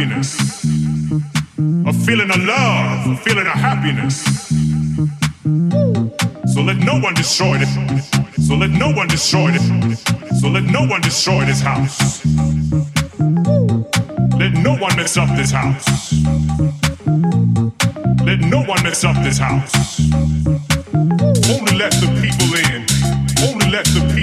Happiness, a feeling of love, a feeling of happiness. So let no one destroy it. So let no one destroy it. So let no one destroy this house. Let no one mess up this house. Let no one mess up this house. Only let the people in. Only let the people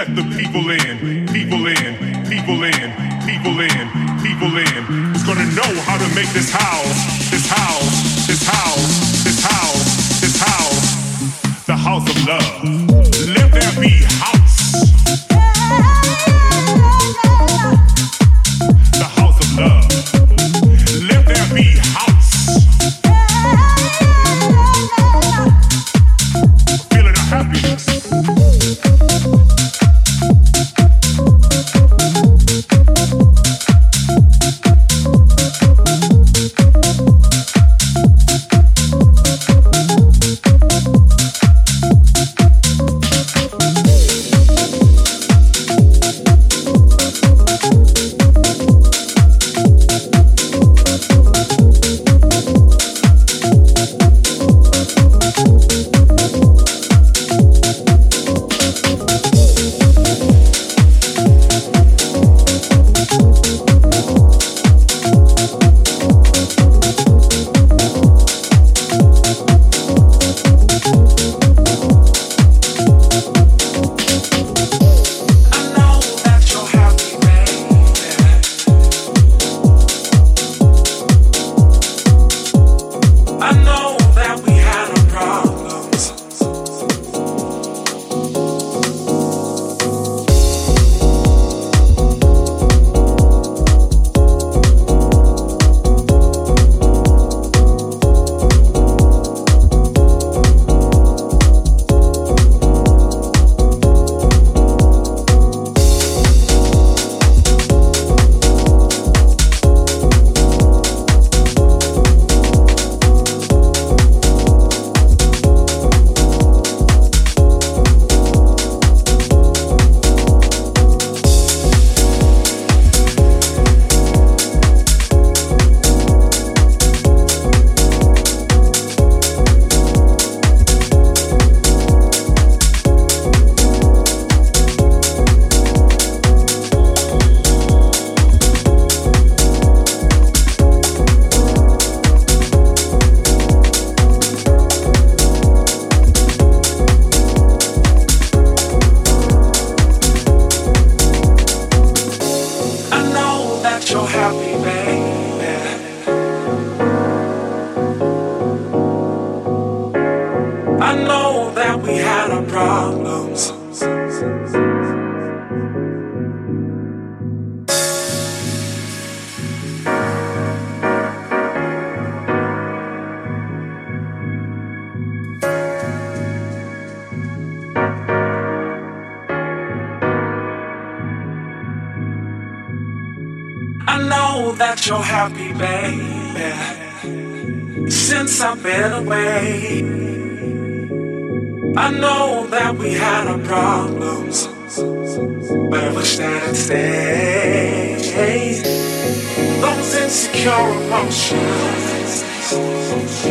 Let the people in, people in, people in, people in, people in. Who's gonna know how to make this house?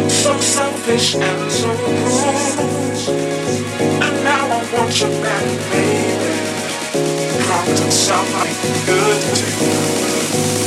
So selfish and so cruel. And now I want you back, baby. Promising something good to you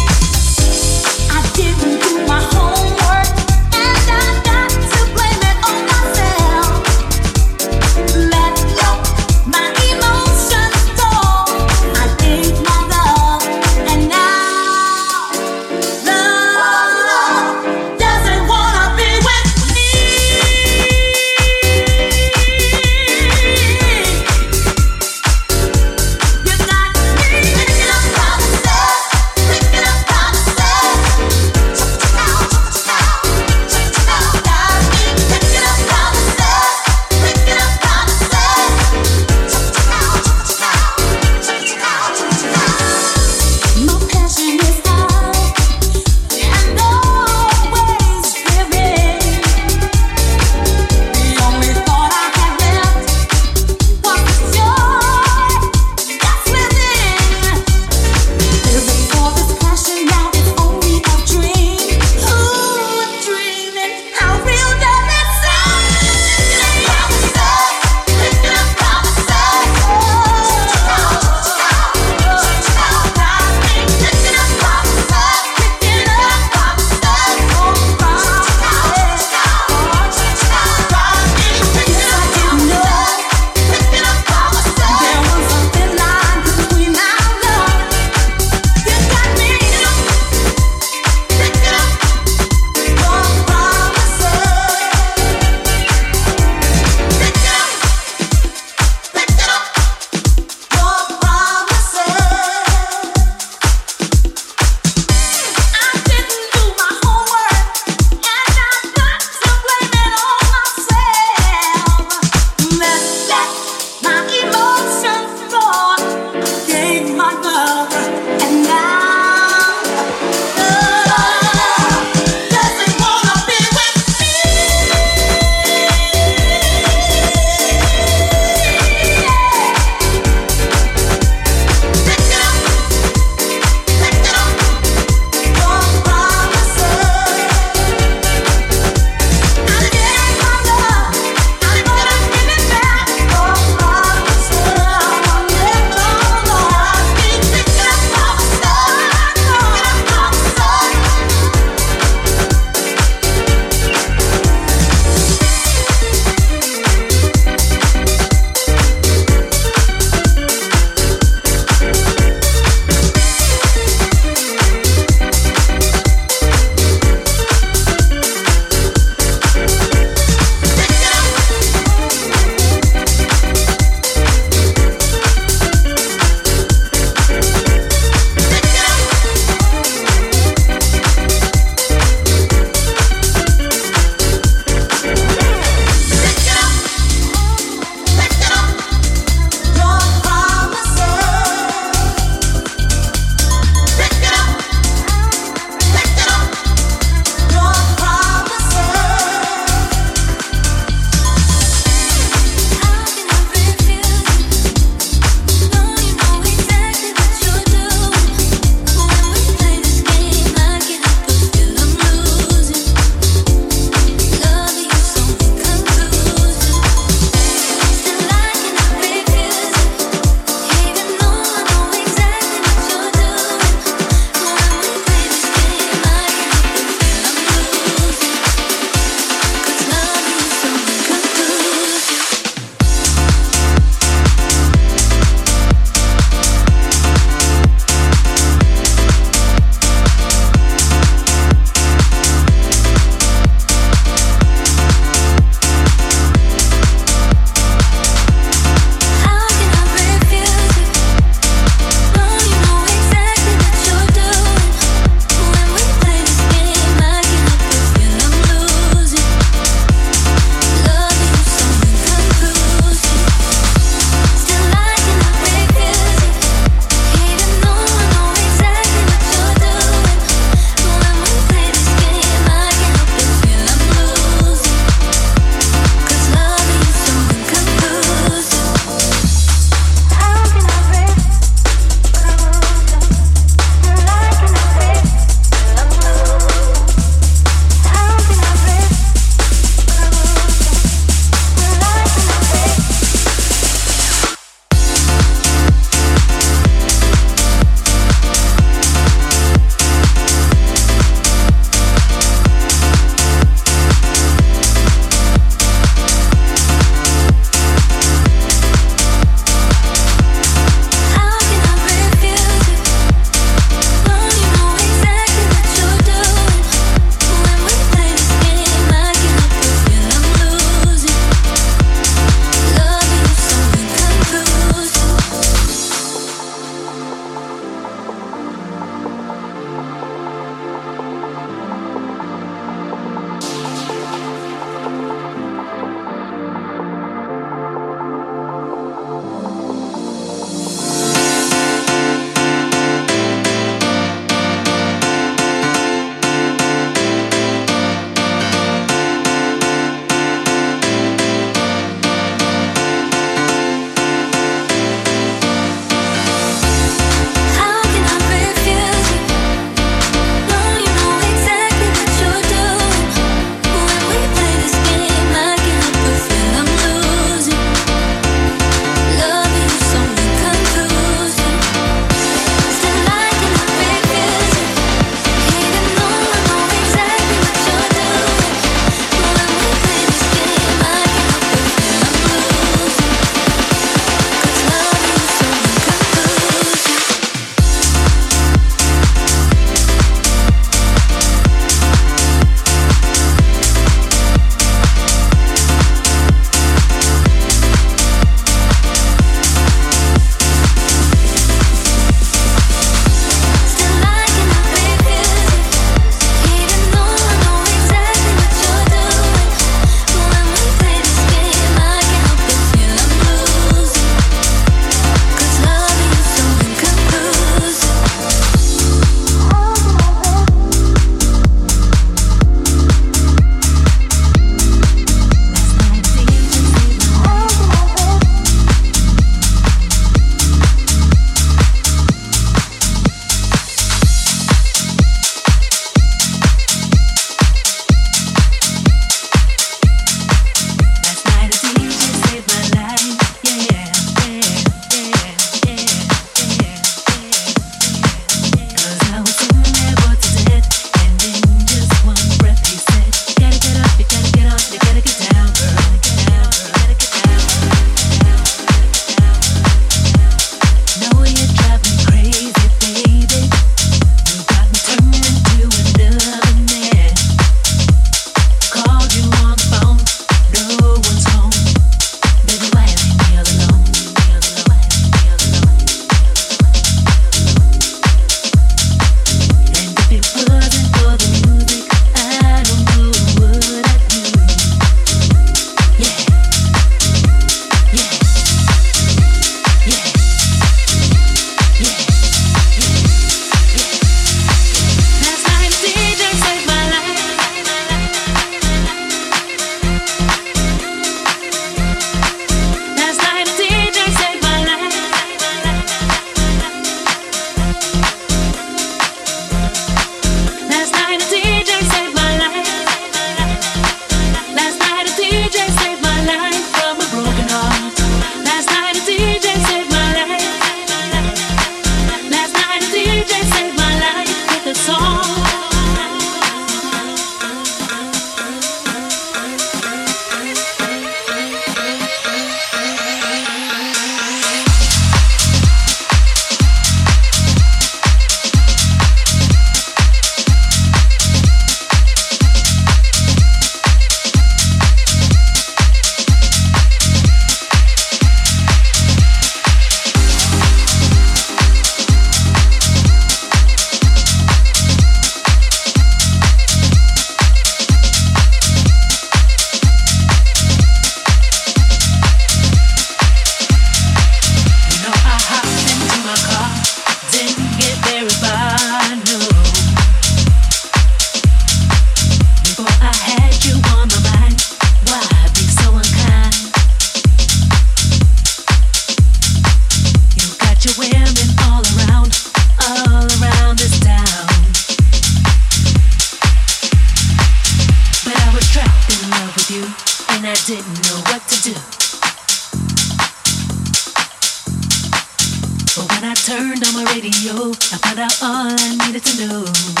all I needed to know.